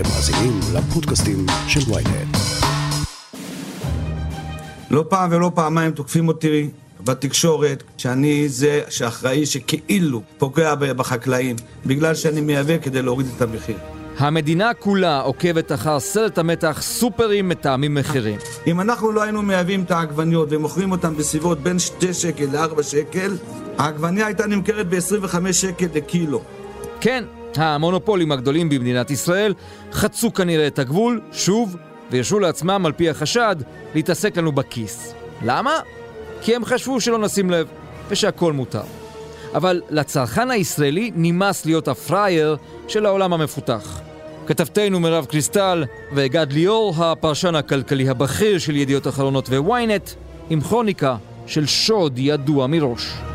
אתם מאזינים לפודקאסטים של ויינט. לא פעם ולא פעמיים תוקפים אותי בתקשורת שאני זה שאחראי שכאילו פוגע בחקלאים בגלל שאני מייבא כדי להוריד את המחיר. המדינה כולה עוקבת אחר סרט המתח סופרים מתאמים מחירים. אם אנחנו לא היינו מייבאים את העגבניות ומוכרים אותן בסביבות בין 2 שקל ל-4 שקל, העגבניה הייתה נמכרת ב-25 שקל לקילו. כן, המונופולים הגדולים במדינת ישראל חצו כנראה את הגבול, שוב, והרשו לעצמם, על פי החשד, להתעסק לנו בכיס. למה? כי הם חשבו שלא נשים לב, ושהכול מותר. אבל לצרכן הישראלי נמאס להיות הפראייר של העולם המפותח. כתבתנו מירב קריסטל וגד ליאור, הפרשן הכלכלי הבכיר של ידיעות אחרונות וויינט, עם כרוניקה של שוד ידוע מראש.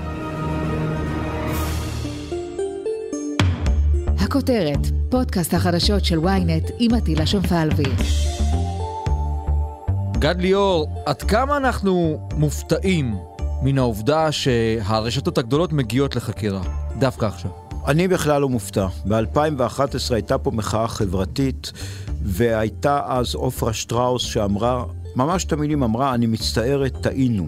הכותרת, פודקאסט החדשות של ynet עם עטילה שומפלבי. גד ליאור, עד כמה אנחנו מופתעים מן העובדה שהרשתות הגדולות מגיעות לחקירה, דווקא עכשיו? אני בכלל לא מופתע. ב-2011 הייתה פה מחאה חברתית, והייתה אז עופרה שטראוס שאמרה, ממש את המילים אמרה, אני מצטערת, טעינו.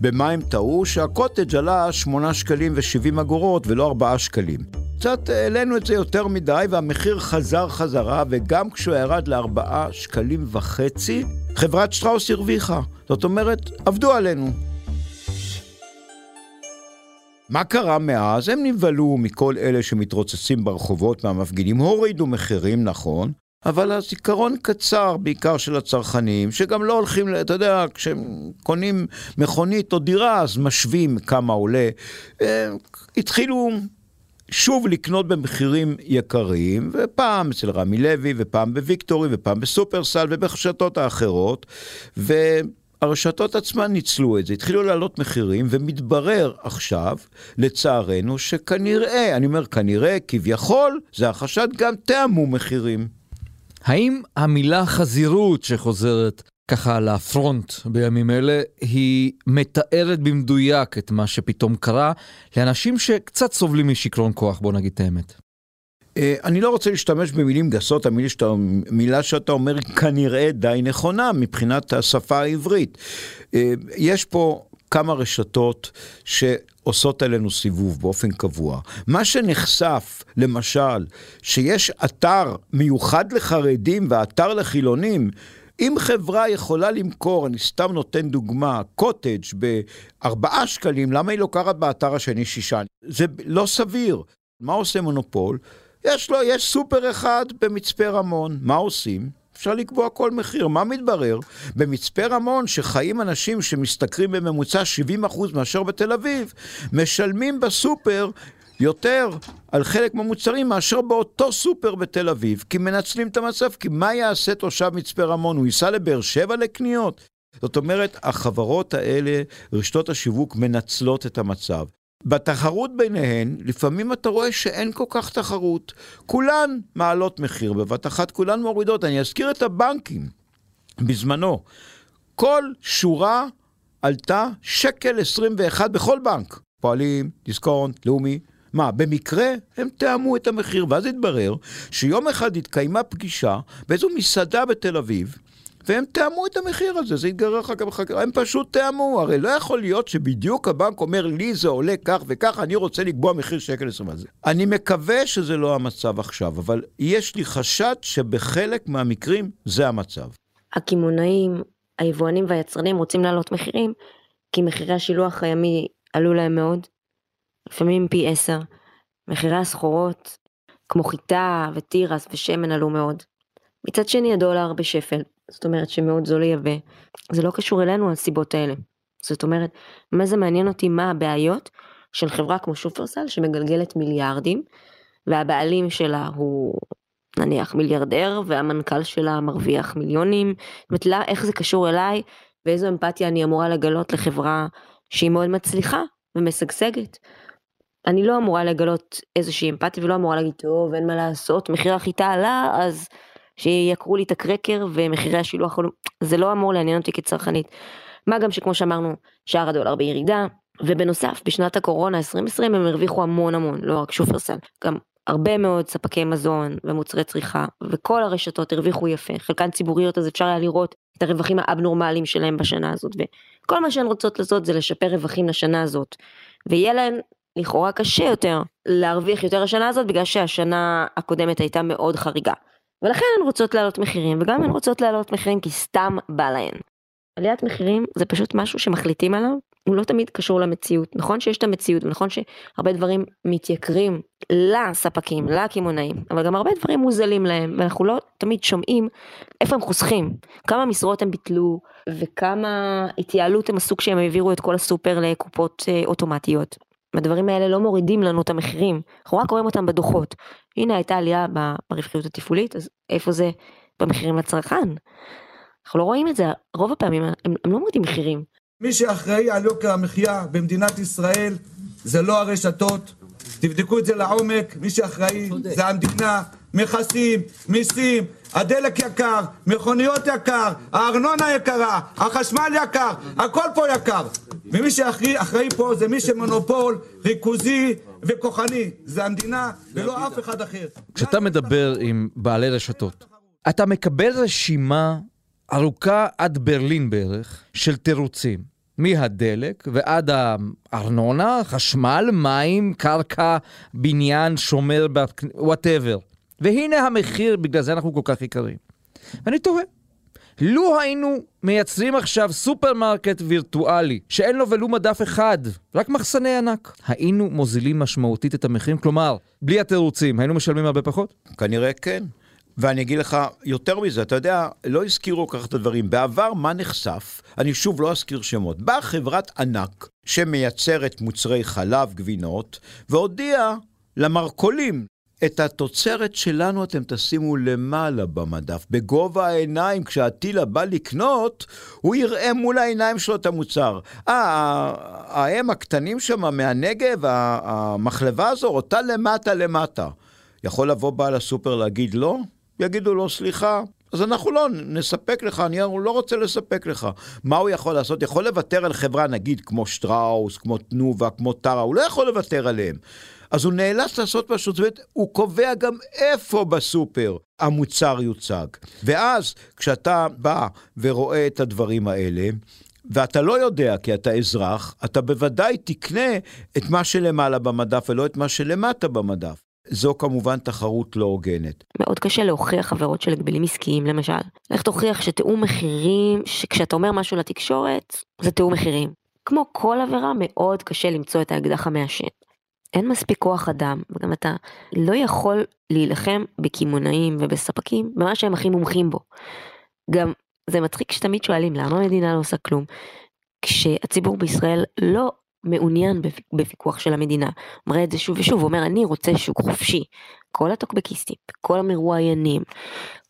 במה הם טעו? שהקוטג' עלה 8 שקלים ו-70 אגורות ולא 4 שקלים. קצת העלינו את זה יותר מדי, והמחיר חזר חזרה, וגם כשהוא ירד לארבעה שקלים וחצי, חברת שטראוס הרוויחה. זאת אומרת, עבדו עלינו. מה קרה מאז? הם נבהלו מכל אלה שמתרוצצים ברחובות מהמפגינים, הורידו מחירים, נכון, אבל הזיכרון קצר, בעיקר של הצרכנים, שגם לא הולכים, אתה יודע, כשהם קונים מכונית או דירה, אז משווים כמה עולה. התחילו שוב לקנות במחירים יקרים, ופעם אצל רמי לוי, ופעם בוויקטורי, ופעם בסופרסל, וברשתות האחרות, והרשתות עצמן ניצלו את זה, התחילו לעלות מחירים, ומתברר עכשיו, לצערנו, שכנראה, אני אומר כנראה, כביכול, זה החשד, גם תאמו מחירים. האם המילה חזירות שחוזרת ככה על הפרונט בימים אלה, היא מתארת במדויק את מה שפתאום קרה לאנשים שקצת סובלים משיכרון כוח, בוא נגיד את האמת. אה, אני לא רוצה להשתמש במילים גסות, המילה שאתה, מילה שאתה אומר כנראה די נכונה מבחינת השפה העברית. אה, יש פה כמה רשתות שעושות עלינו סיבוב באופן קבוע. מה שנחשף, למשל, שיש אתר מיוחד לחרדים ואתר לחילונים, אם חברה יכולה למכור, אני סתם נותן דוגמה, קוטג' בארבעה שקלים, למה היא לוקחת באתר השני שישה? זה לא סביר. מה עושה מונופול? יש לו, יש סופר אחד במצפה רמון, מה עושים? אפשר לקבוע כל מחיר. מה מתברר? במצפה רמון, שחיים אנשים שמשתכרים בממוצע 70% מאשר בתל אביב, משלמים בסופר יותר על חלק מהמוצרים מאשר באותו סופר בתל אביב, כי מנצלים את המצב, כי מה יעשה תושב מצפה רמון? הוא ייסע לבאר שבע לקניות? זאת אומרת, החברות האלה, רשתות השיווק, מנצלות את המצב. בתחרות ביניהן, לפעמים אתה רואה שאין כל כך תחרות. כולן מעלות מחיר בבת אחת, כולן מורידות. אני אזכיר את הבנקים. בזמנו, כל שורה עלתה שקל 21 בכל בנק. פועלים, דיסקונט, לאומי, מה, במקרה הם תאמו את המחיר, ואז התברר שיום אחד התקיימה פגישה באיזו מסעדה בתל אביב, והם תאמו את המחיר הזה, זה התגרר אחר כך בחקירה, הם פשוט תאמו, הרי לא יכול להיות שבדיוק הבנק אומר לי זה עולה כך וכך, אני רוצה לקבוע מחיר שקל עשרים הזה. אני מקווה שזה לא המצב עכשיו, אבל יש לי חשד שבחלק מהמקרים זה המצב. הקמעונאים, היבואנים והיצרנים רוצים להעלות מחירים, כי מחירי השילוח הימי עלו להם מאוד, לפעמים פי עשר. מחירי הסחורות, כמו חיטה ותירס ושמן עלו מאוד. מצד שני הדולר בשפל, זאת אומרת שמאוד זול לייבא. זה לא קשור אלינו הסיבות האלה. זאת אומרת, מה זה מעניין אותי מה הבעיות של חברה כמו שופרסל שמגלגלת מיליארדים, והבעלים שלה הוא נניח מיליארדר, והמנכ"ל שלה מרוויח מיליונים. זאת אומרת, איך זה קשור אליי, ואיזו אמפתיה אני אמורה לגלות לחברה שהיא מאוד מצליחה ומשגשגת. אני לא אמורה לגלות איזושהי אמפתיה ולא אמורה להגיד טוב אין מה לעשות מחיר החיטה עלה אז שייקרו לי את הקרקר ומחירי השילוח זה לא אמור לעניין אותי כצרכנית. מה גם שכמו שאמרנו שער הדולר בירידה ובנוסף בשנת הקורונה 2020 הם הרוויחו המון המון לא רק שופרסל גם הרבה מאוד ספקי מזון ומוצרי צריכה, וכל הרשתות הרוויחו יפה, חלקן ציבוריות אז אפשר היה לראות את הרווחים האבנורמליים שלהם בשנה הזאת, וכל מה שהן רוצות לעשות זה לשפר רווחים לשנה הזאת, ויהיה להן לכאורה קשה יותר להרוויח יותר השנה הזאת, בגלל שהשנה הקודמת הייתה מאוד חריגה. ולכן הן רוצות להעלות מחירים, וגם הן רוצות להעלות מחירים כי סתם בא להן. עליית מחירים זה פשוט משהו שמחליטים עליו, הוא לא תמיד קשור למציאות. נכון שיש את המציאות, ונכון שהרבה דברים מתייקרים לספקים, לקמעונאים, אבל גם הרבה דברים מוזלים להם, ואנחנו לא תמיד שומעים איפה הם חוסכים, כמה משרות הם ביטלו, וכמה התייעלות הם עשו כשהם העבירו את כל הסופר לקופות אה, אוטומטיות. הדברים האלה לא מורידים לנו את המחירים, אנחנו רק רואים אותם בדוחות. הנה הייתה עלייה ברווחיות התפעולית, אז איפה זה במחירים לצרכן? אנחנו לא רואים את זה, רוב הפעמים הם, הם לא מורידים מחירים. מי שאחראי על יוקר המחיה במדינת ישראל זה לא הרשתות, תבדקו את זה לעומק, מי שאחראי זה המדינה, מכסים, מיסים, הדלק יקר, מכוניות יקר, הארנונה יקרה, החשמל יקר, הכל פה יקר. ומי שאחראי פה זה מי שמונופול, ריכוזי וכוחני, זה המדינה ולא אף אחד אחר. כשאתה מדבר עם בעלי רשתות, אתה מקבל רשימה ארוכה עד ברלין בערך של תירוצים. מהדלק ועד הארנונה, חשמל, מים, קרקע, בניין, שומר, whatever. והנה המחיר, בגלל זה אנחנו כל כך יקרים. ואני תוהה, לו היינו מייצרים עכשיו סופרמרקט וירטואלי, שאין לו ולו מדף אחד, רק מחסני ענק, היינו מוזילים משמעותית את המחירים? כלומר, בלי התירוצים, היינו משלמים הרבה פחות? כנראה כן. ואני אגיד לך יותר מזה, אתה יודע, לא הזכירו כך את הדברים. בעבר, מה נחשף? אני שוב לא אזכיר שמות. באה חברת ענק שמייצרת מוצרי חלב, גבינות, והודיעה למרכולים, את התוצרת שלנו אתם תשימו למעלה במדף, בגובה העיניים. כשהטילה בא לקנות, הוא יראה מול העיניים שלו את המוצר. אה, ההם הקטנים שם מהנגב, המחלבה הזו, אותה למטה למטה. יכול לבוא בעל הסופר להגיד לא? יגידו לו, סליחה, אז אנחנו לא נספק לך, אני לא רוצה לספק לך. מה הוא יכול לעשות? יכול לוותר על חברה, נגיד, כמו שטראוס, כמו תנובה, כמו טרה, הוא לא יכול לוותר עליהם. אז הוא נאלץ לעשות פשוט, זאת אומרת, הוא קובע גם איפה בסופר המוצר יוצג. ואז, כשאתה בא ורואה את הדברים האלה, ואתה לא יודע כי אתה אזרח, אתה בוודאי תקנה את מה שלמעלה במדף ולא את מה שלמטה במדף. זו כמובן תחרות לא הוגנת. מאוד קשה להוכיח עבירות של הגבלים עסקיים למשל. איך תוכיח שתיאום מחירים, שכשאתה אומר משהו לתקשורת, זה תיאום מחירים. כמו כל עבירה מאוד קשה למצוא את האקדח המעשן. אין מספיק כוח אדם, וגם אתה לא יכול להילחם בקמעונאים ובספקים במה שהם הכי מומחים בו. גם זה מצחיק שתמיד שואלים למה המדינה לא עושה כלום, כשהציבור בישראל לא מעוניין בפיקוח של המדינה. מראה את זה שוב ושוב, אומר אני רוצה שוק חופשי. כל הטוקבקיסטים, כל המרואיינים,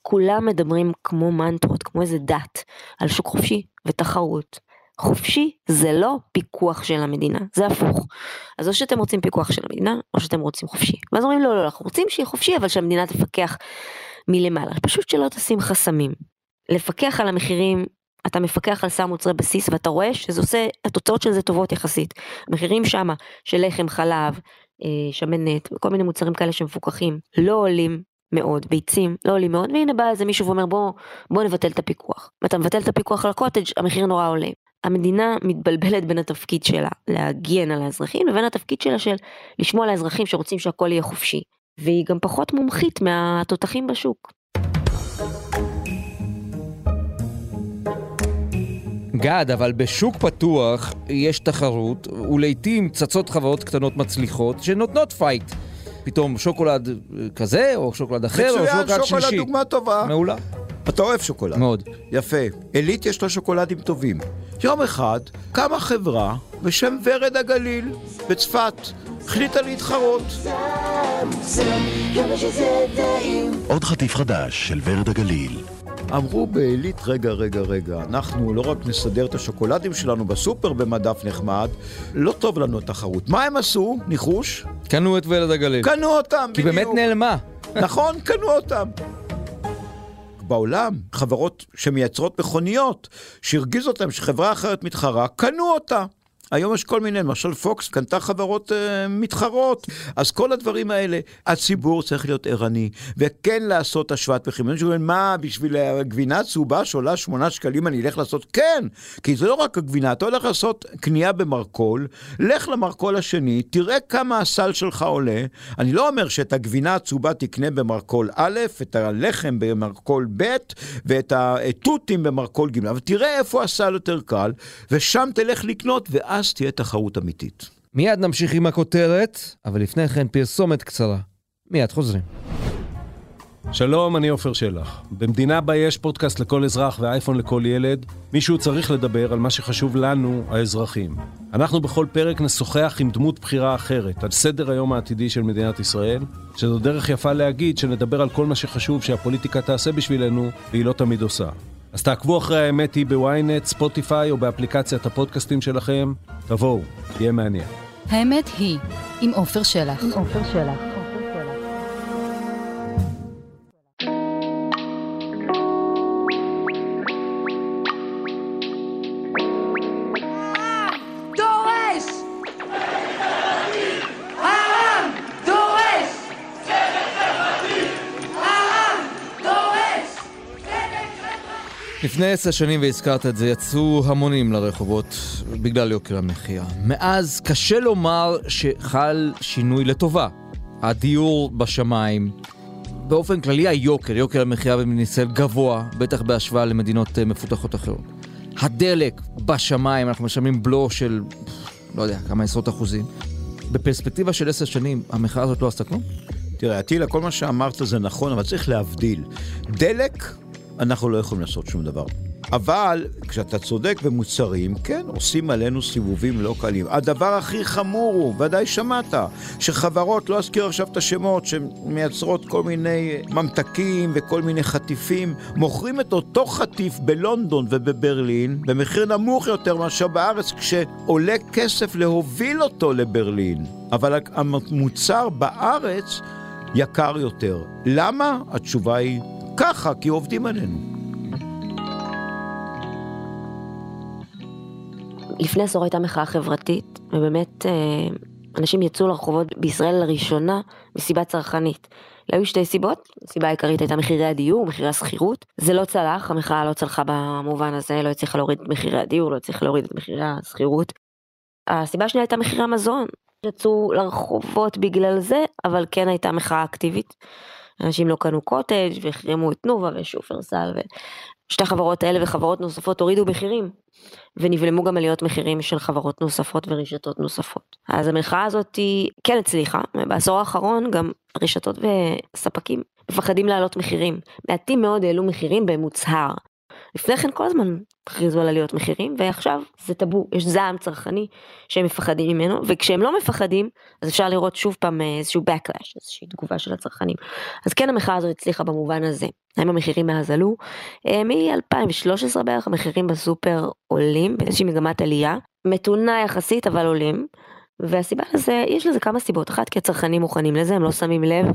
כולם מדברים כמו מנטרות, כמו איזה דת, על שוק חופשי ותחרות. חופשי זה לא פיקוח של המדינה, זה הפוך. אז או שאתם רוצים פיקוח של המדינה, או שאתם רוצים חופשי. ואז אומרים לא, לא, אנחנו רוצים שיהיה חופשי, אבל שהמדינה תפקח מלמעלה. פשוט שלא תשים חסמים. לפקח על המחירים אתה מפקח על סם מוצרי בסיס ואתה רואה שזה עושה, התוצאות של זה טובות יחסית. המחירים שמה של לחם, חלב, אה, שמנת, כל מיני מוצרים כאלה שמפוקחים, לא עולים מאוד, ביצים לא עולים מאוד, והנה בא איזה מישהו ואומר בוא, בוא נבטל את הפיקוח. ואתה מבטל את הפיקוח על הקוטג', המחיר נורא עולה. המדינה מתבלבלת בין התפקיד שלה להגן על האזרחים לבין התפקיד שלה של לשמוע על האזרחים שרוצים שהכל יהיה חופשי. והיא גם פחות מומחית מהתותחים בשוק. גד, אבל בשוק פתוח יש תחרות, ולעיתים צצות חברות קטנות מצליחות שנותנות fight. פתאום שוקולד כזה, או שוקולד אחר, או שוקולד שלישי. מצוין, שוקולד דוגמה טובה. מעולה. אתה אוהב שוקולד. מאוד. יפה. עילית יש לה שוקולדים טובים. יום אחד קמה חברה בשם ורד הגליל בצפת. החליטה להתחרות. עוד חטיף חדש של ורד הגליל. אמרו בעילית, רגע, רגע, רגע, אנחנו לא רק נסדר את השוקולדים שלנו בסופר במדף נחמד, לא טוב לנו התחרות. מה הם עשו? ניחוש? קנו את ורד הגליל. קנו אותם, כי בדיוק. כי באמת נעלמה. נכון, קנו אותם. בעולם, חברות שמייצרות מכוניות, שהרגיז אותם שחברה אחרת מתחרה, קנו אותה. היום יש כל מיני, למשל פוקס קנתה חברות אה, מתחרות, אז כל הדברים האלה, הציבור צריך להיות ערני, וכן לעשות השוואת מחירים. אני שואל, מה, בשביל הגבינה הצהובה שעולה שמונה שקלים אני אלך לעשות? כן, כי זה לא רק הגבינה, אתה הולך לעשות קנייה במרכול, לך למרכול השני, תראה כמה הסל שלך עולה. אני לא אומר שאת הגבינה הצהובה תקנה במרכול א', את הלחם במרכול ב', ואת התותים במרכול ג', אבל תראה איפה הסל יותר קל, ושם תלך לקנות, ואז תהיה תחרות אמיתית. מיד נמשיך עם הכותרת, אבל לפני כן פרסומת קצרה. מיד חוזרים. שלום, אני עופר שלח. במדינה בה יש פודקאסט לכל אזרח ואייפון לכל ילד, מישהו צריך לדבר על מה שחשוב לנו, האזרחים. אנחנו בכל פרק נשוחח עם דמות בחירה אחרת על סדר היום העתידי של מדינת ישראל, שזו דרך יפה להגיד שנדבר על כל מה שחשוב שהפוליטיקה תעשה בשבילנו, והיא לא תמיד עושה. אז תעקבו אחרי האמת היא בוויינט, ספוטיפיי או באפליקציית הפודקאסטים שלכם. תבואו, תהיה מעניין. האמת היא, עם עופר שלח. עופר שלח. לפני עשר שנים, והזכרת את זה, יצאו המונים לרחובות בגלל יוקר המחיה. מאז קשה לומר שחל שינוי לטובה. הדיור בשמיים, באופן כללי היוקר, יוקר המחיה במדינת ישראל גבוה, בטח בהשוואה למדינות אה, מפותחות אחרות. הדלק בשמיים, אנחנו משלמים בלו של, לא יודע, כמה עשרות אחוזים. בפרספקטיבה של עשר שנים, המחאה הזאת לא עשתה כלום? תראה, אטילה, כל מה שאמרת זה נכון, אבל צריך להבדיל. דלק, אנחנו לא יכולים לעשות שום דבר. אבל כשאתה צודק במוצרים, כן, עושים עלינו סיבובים לא קלים. הדבר הכי חמור הוא, ודאי שמעת, שחברות, לא אזכיר עכשיו את השמות, שמייצרות כל מיני ממתקים וכל מיני חטיפים, מוכרים את אותו חטיף בלונדון ובברלין במחיר נמוך יותר מאשר בארץ, כשעולה כסף להוביל אותו לברלין. אבל המוצר בארץ יקר יותר. למה? התשובה היא ככה, כי עובדים עלינו. לפני עשור הייתה מחאה חברתית, ובאמת אה, אנשים יצאו לרחובות בישראל לראשונה מסיבה צרכנית. היו שתי סיבות, הסיבה העיקרית הייתה מחירי הדיור, מחירי השכירות. זה לא צלח, המחאה לא צלחה במובן הזה, לא הצליחה להוריד את מחירי הדיור, לא הצליחה להוריד את מחירי השכירות. הסיבה השנייה הייתה מחירי המזון. יצאו לרחובות בגלל זה, אבל כן הייתה מחאה אקטיבית. אנשים לא קנו קוטג' והחרימו את תנובה ושופרסל ושתי החברות האלה וחברות נוספות הורידו מחירים. ונבלמו גם עליות מחירים של חברות נוספות ורשתות נוספות. אז המחאה הזאת היא כן הצליחה, בעשור האחרון גם רשתות וספקים מפחדים להעלות מחירים. מעטים מאוד העלו מחירים במוצהר. לפני כן כל הזמן הכריזו על עליות מחירים, ועכשיו זה טאבו, יש זעם צרכני שהם מפחדים ממנו, וכשהם לא מפחדים, אז אפשר לראות שוב פעם איזשהו backlash, איזושהי תגובה של הצרכנים. אז כן המחאה הזו הצליחה במובן הזה. האם המחירים מאז עלו? מ-2013 בערך המחירים בסופר עולים, באיזושהי מגמת עלייה, מתונה יחסית אבל עולים, והסיבה לזה, יש לזה כמה סיבות. אחת, כי הצרכנים מוכנים לזה, הם לא שמים לב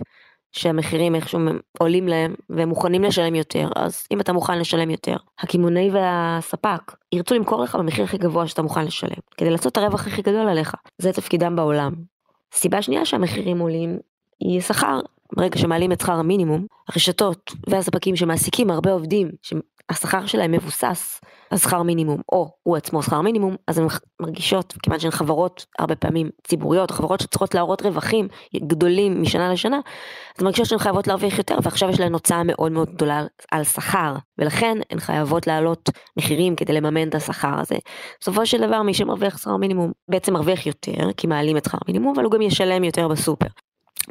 שהמחירים איכשהו עולים להם והם מוכנים לשלם יותר, אז אם אתה מוכן לשלם יותר, הקמעונאי והספק ירצו למכור לך במחיר הכי גבוה שאתה מוכן לשלם, כדי לעשות את הרווח הכי גדול עליך. זה תפקידם בעולם. סיבה שנייה שהמחירים עולים היא שכר. ברגע שמעלים את שכר המינימום, הרשתות והספקים שמעסיקים הרבה עובדים, שהשכר שלהם מבוסס על שכר מינימום, או הוא עצמו שכר מינימום, אז הן מרגישות, כיוון שהן חברות הרבה פעמים ציבוריות, חברות שצריכות להראות רווחים גדולים משנה לשנה, אז מרגישות שהן חייבות להרוויח יותר, ועכשיו יש להן הוצאה מאוד מאוד גדולה על שכר, ולכן הן חייבות להעלות מחירים כדי לממן את השכר הזה. בסופו של דבר מי שמרוויח שכר מינימום בעצם מרוויח יותר, כי מעלים את שכר מינימום, אבל הוא גם ישלם יותר בסופר.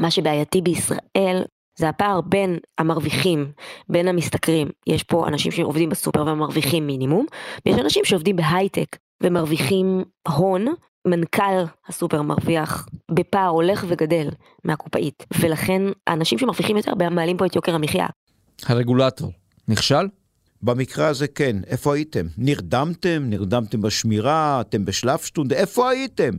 מה שבעייתי בישראל זה הפער בין המרוויחים, בין המשתכרים. יש פה אנשים שעובדים בסופר ומרוויחים מינימום, ויש אנשים שעובדים בהייטק ומרוויחים הון. מנכ"ל הסופר מרוויח בפער הולך וגדל מהקופאית, ולכן האנשים שמרוויחים יותר מעלים פה את יוקר המחיה. הרגולטור נכשל? במקרה הזה כן, איפה הייתם? נרדמתם? נרדמתם בשמירה? אתם בשלב שטונד? איפה הייתם?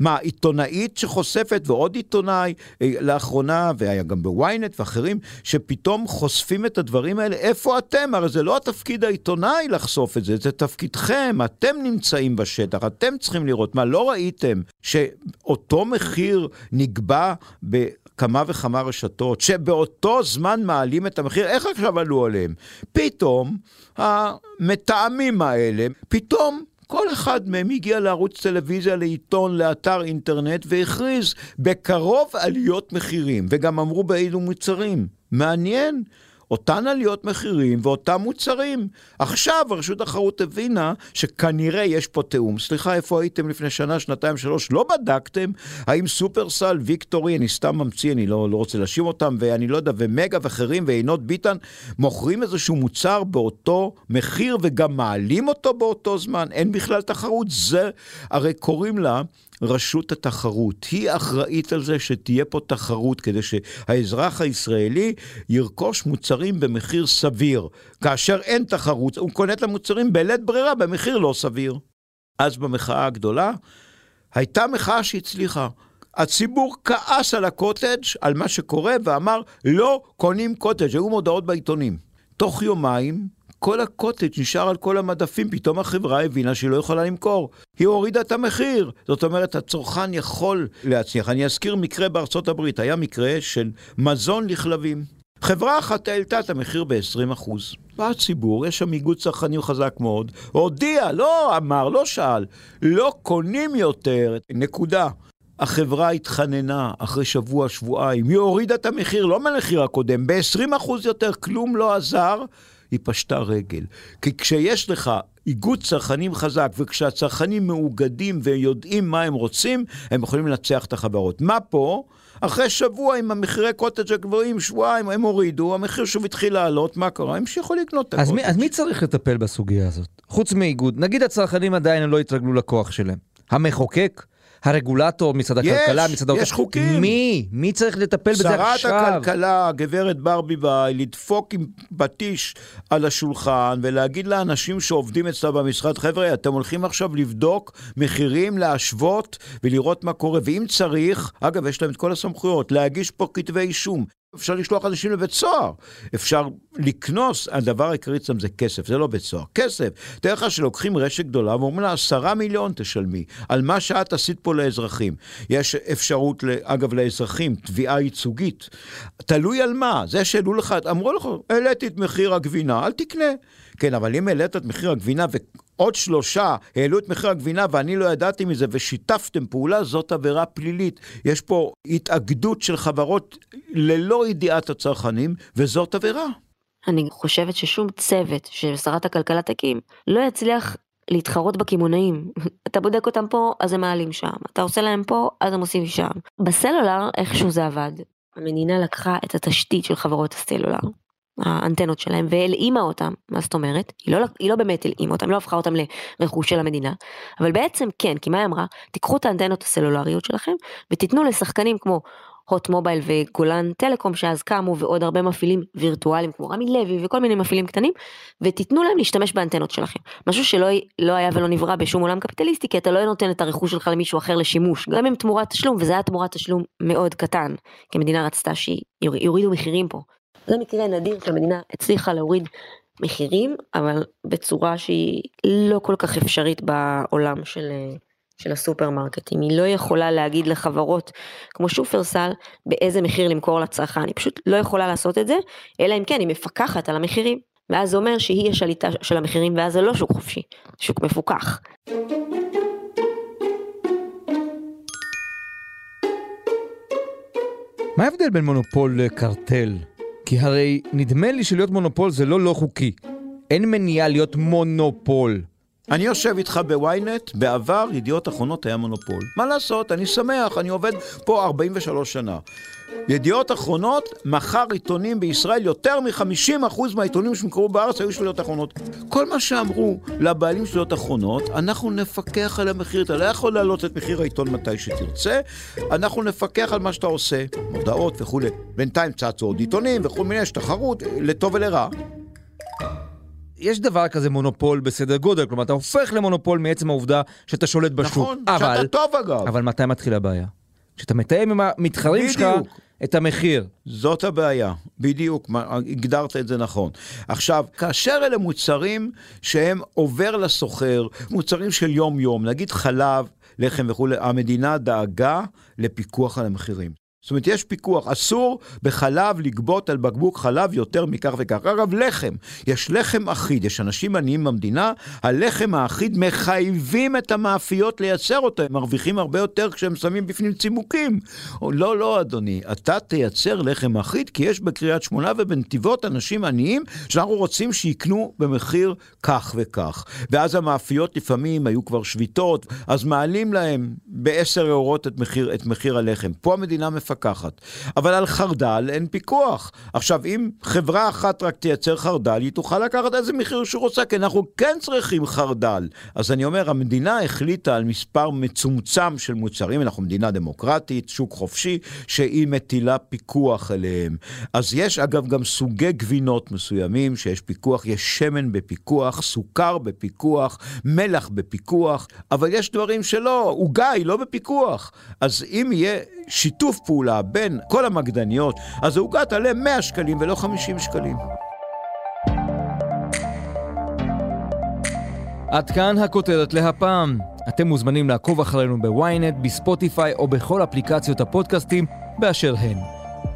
מה, עיתונאית שחושפת ועוד עיתונאי אה, לאחרונה, והיה גם בוויינט ואחרים, שפתאום חושפים את הדברים האלה? איפה אתם? הרי זה לא התפקיד העיתונאי לחשוף את זה, זה תפקידכם, אתם נמצאים בשטח, אתם צריכים לראות. מה, לא ראיתם שאותו מחיר נקבע ב... כמה וכמה רשתות, שבאותו זמן מעלים את המחיר, איך עכשיו עלו עליהם? פתאום המטעמים האלה, פתאום כל אחד מהם הגיע לערוץ טלוויזיה, לעיתון, לאתר אינטרנט, והכריז בקרוב עליות מחירים, וגם אמרו באילו מוצרים. מעניין. אותן עליות מחירים ואותם מוצרים. עכשיו רשות התחרות הבינה שכנראה יש פה תיאום. סליחה, איפה הייתם לפני שנה, שנתיים, שלוש? לא בדקתם האם סופרסל, ויקטורי, אני סתם ממציא, אני לא, לא רוצה להאשים אותם, ואני לא יודע, ומגה ואחרים, ועינות ביטן, מוכרים איזשהו מוצר באותו מחיר וגם מעלים אותו באותו זמן. אין בכלל תחרות. זה, הרי קוראים לה... רשות התחרות. היא אחראית על זה שתהיה פה תחרות כדי שהאזרח הישראלי ירכוש מוצרים במחיר סביר. כאשר אין תחרות, הוא קונה את המוצרים בלית ברירה במחיר לא סביר. אז במחאה הגדולה, הייתה מחאה שהצליחה. הציבור כעס על הקוטג', על מה שקורה, ואמר, לא קונים קוטג', היו מודעות בעיתונים. תוך יומיים, כל הקוטג' נשאר על כל המדפים, פתאום החברה הבינה שהיא לא יכולה למכור. היא הורידה את המחיר. זאת אומרת, הצרכן יכול להצליח. אני אזכיר מקרה בארצות הברית, היה מקרה של מזון לכלבים. חברה אחת העלתה את המחיר ב-20%. בא הציבור, יש שם איגוד צרכנים חזק מאוד, הודיע, לא אמר, לא שאל, לא קונים יותר, נקודה. החברה התחננה אחרי שבוע, שבועיים, היא הורידה את המחיר, לא מהמחיר הקודם, ב-20% יותר, כלום לא עזר. היא פשטה רגל. כי כשיש לך איגוד צרכנים חזק, וכשהצרכנים מאוגדים ויודעים מה הם רוצים, הם יכולים לנצח את החברות. מה פה? אחרי שבוע עם המחירי קוטג' הגבוהים, שבועיים, הם הורידו, המחיר שוב התחיל לעלות, מה קרה? המשיכו לקנות את הקוטג'. אז מי צריך לטפל בסוגיה הזאת? חוץ מאיגוד, נגיד הצרכנים עדיין לא התרגלו לכוח שלהם. המחוקק? הרגולטור, משרד הכלכלה, משרד האוצר. יש חוקים. מי? מי צריך לטפל בזה עכשיו? שרת הכלכלה, גברת ברביבאי, לדפוק עם פטיש על השולחן ולהגיד לאנשים שעובדים אצלה במשרד, חבר'ה, אתם הולכים עכשיו לבדוק מחירים, להשוות ולראות מה קורה. ואם צריך, אגב, יש להם את כל הסמכויות, להגיש פה כתבי אישום. אפשר לשלוח אנשים לבית סוהר, אפשר לקנוס, הדבר העיקרי אצלם זה כסף, זה לא בית סוהר, כסף. תאר לך שלוקחים רשת גדולה ואומרים לה, עשרה מיליון תשלמי, על מה שאת עשית פה לאזרחים. יש אפשרות, אגב, לאזרחים, תביעה ייצוגית. תלוי על מה, זה שהעלו לך, אמרו לך, העליתי את מחיר הגבינה, אל תקנה. כן, אבל אם העלית את מחיר הגבינה עוד שלושה העלו את מחיר הגבינה ואני לא ידעתי מזה ושיתפתם פעולה, זאת עבירה פלילית. יש פה התאגדות של חברות ללא ידיעת הצרכנים, וזאת עבירה. אני חושבת ששום צוות ששרת הכלכלה תקים לא יצליח להתחרות בקמעונאים. אתה בודק אותם פה, אז הם מעלים שם. אתה עושה להם פה, אז הם עושים שם. בסלולר, איכשהו זה עבד. המדינה לקחה את התשתית של חברות הסלולר, האנטנות שלהם והלאימה אותם, מה זאת אומרת? היא לא, היא לא באמת הלאימה אותם, לא הפכה אותם לרכוש של המדינה, אבל בעצם כן, כי מה היא אמרה? תיקחו את האנטנות הסלולריות שלכם ותיתנו לשחקנים כמו הוט מובייל וגולן טלקום שאז קמו ועוד הרבה מפעילים וירטואליים כמו רמי לוי וכל מיני מפעילים קטנים ותיתנו להם להשתמש באנטנות שלכם. משהו שלא לא היה ולא נברא בשום עולם קפיטליסטי כי אתה לא נותן את הרכוש שלך למישהו אחר לשימוש גם עם תמורת תשלום וזה היה תמורת תשלום מאוד קטן כי המדינה רצתה שיורידו מחירים פה זה מקרה נדיר שהמדינה הצליחה להוריד מחירים, אבל בצורה שהיא לא כל כך אפשרית בעולם של, של הסופרמרקטים. היא לא יכולה להגיד לחברות כמו שופרסל באיזה מחיר למכור לצרכן, היא פשוט לא יכולה לעשות את זה, אלא אם כן היא מפקחת על המחירים. ואז זה אומר שהיא השליטה של המחירים, ואז זה לא שוק חופשי, שוק מפוקח. מה ההבדל בין מונופול לקרטל? כי הרי נדמה לי שלהיות מונופול זה לא לא חוקי. אין מניעה להיות מונופול. אני יושב איתך בוויינט, בעבר ידיעות אחרונות היה מונופול. מה לעשות, אני שמח, אני עובד פה 43 שנה. ידיעות אחרונות מכר עיתונים בישראל, יותר מ-50% מהעיתונים שנמכרו בארץ היו של ידיעות אחרונות. כל מה שאמרו לבעלים של ידיעות אחרונות, אנחנו נפקח על המחיר, אתה לא יכול להעלות את מחיר העיתון מתי שתרצה, אנחנו נפקח על מה שאתה עושה, מודעות וכולי. בינתיים צצו עוד עיתונים וכל מיני, יש תחרות, לטוב ולרע. יש דבר כזה מונופול בסדר גודל, כלומר אתה הופך למונופול מעצם העובדה שאתה שולט בשוק. נכון, אבל, שאתה טוב אגב. אבל מתי מתחילה הבעיה? כשאתה מתאם עם המתחרים שלך. את המחיר. זאת הבעיה, בדיוק, הגדרת את זה נכון. עכשיו, כאשר אלה מוצרים שהם עובר לסוחר, מוצרים של יום-יום, נגיד חלב, לחם וכולי, המדינה דאגה לפיקוח על המחירים. זאת אומרת, יש פיקוח, אסור בחלב לגבות על בקבוק חלב יותר מכך וכך. אגב, לחם, יש לחם אחיד, יש אנשים עניים במדינה, הלחם האחיד מחייבים את המאפיות לייצר אותו, הם מרוויחים הרבה יותר כשהם שמים בפנים צימוקים. או, לא, לא, אדוני, אתה תייצר לחם אחיד, כי יש בקריית שמונה ובנתיבות אנשים עניים שאנחנו רוצים שיקנו במחיר כך וכך. ואז המאפיות לפעמים היו כבר שביתות, אז מעלים להם בעשר אורות את מחיר, את מחיר הלחם. פה המדינה מפקחת. אבל על חרדל אין פיקוח. עכשיו, אם חברה אחת רק תייצר חרדל, היא תוכל לקחת איזה מחיר שהיא רוצה, כי אנחנו כן צריכים חרדל. אז אני אומר, המדינה החליטה על מספר מצומצם של מוצרים, אנחנו מדינה דמוקרטית, שוק חופשי, שהיא מטילה פיקוח עליהם. אז יש אגב גם סוגי גבינות מסוימים שיש פיקוח, יש שמן בפיקוח, סוכר בפיקוח, מלח בפיקוח, אבל יש דברים שלא, עוגה היא לא בפיקוח. אז אם יהיה שיתוף פעולה בין כל המקדניות, אז העוגה תעלה 100 שקלים ולא 50 שקלים. עד כאן הכותרת להפעם. אתם מוזמנים לעקוב אחרינו בוויינט, בספוטיפיי או בכל אפליקציות הפודקאסטים באשר הן.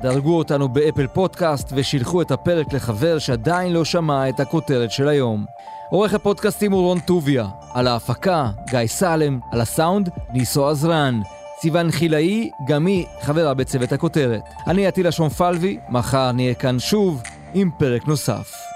דרגו אותנו באפל פודקאסט ושילחו את הפרק לחבר שעדיין לא שמע את הכותרת של היום. עורך הפודקאסטים הוא רון טוביה, על ההפקה גיא סלם, על הסאונד ניסו עזרן. סיון חילאי, גם היא חברה בצוות הכותרת. אני עטילה שומפלבי, מחר נהיה כאן שוב עם פרק נוסף.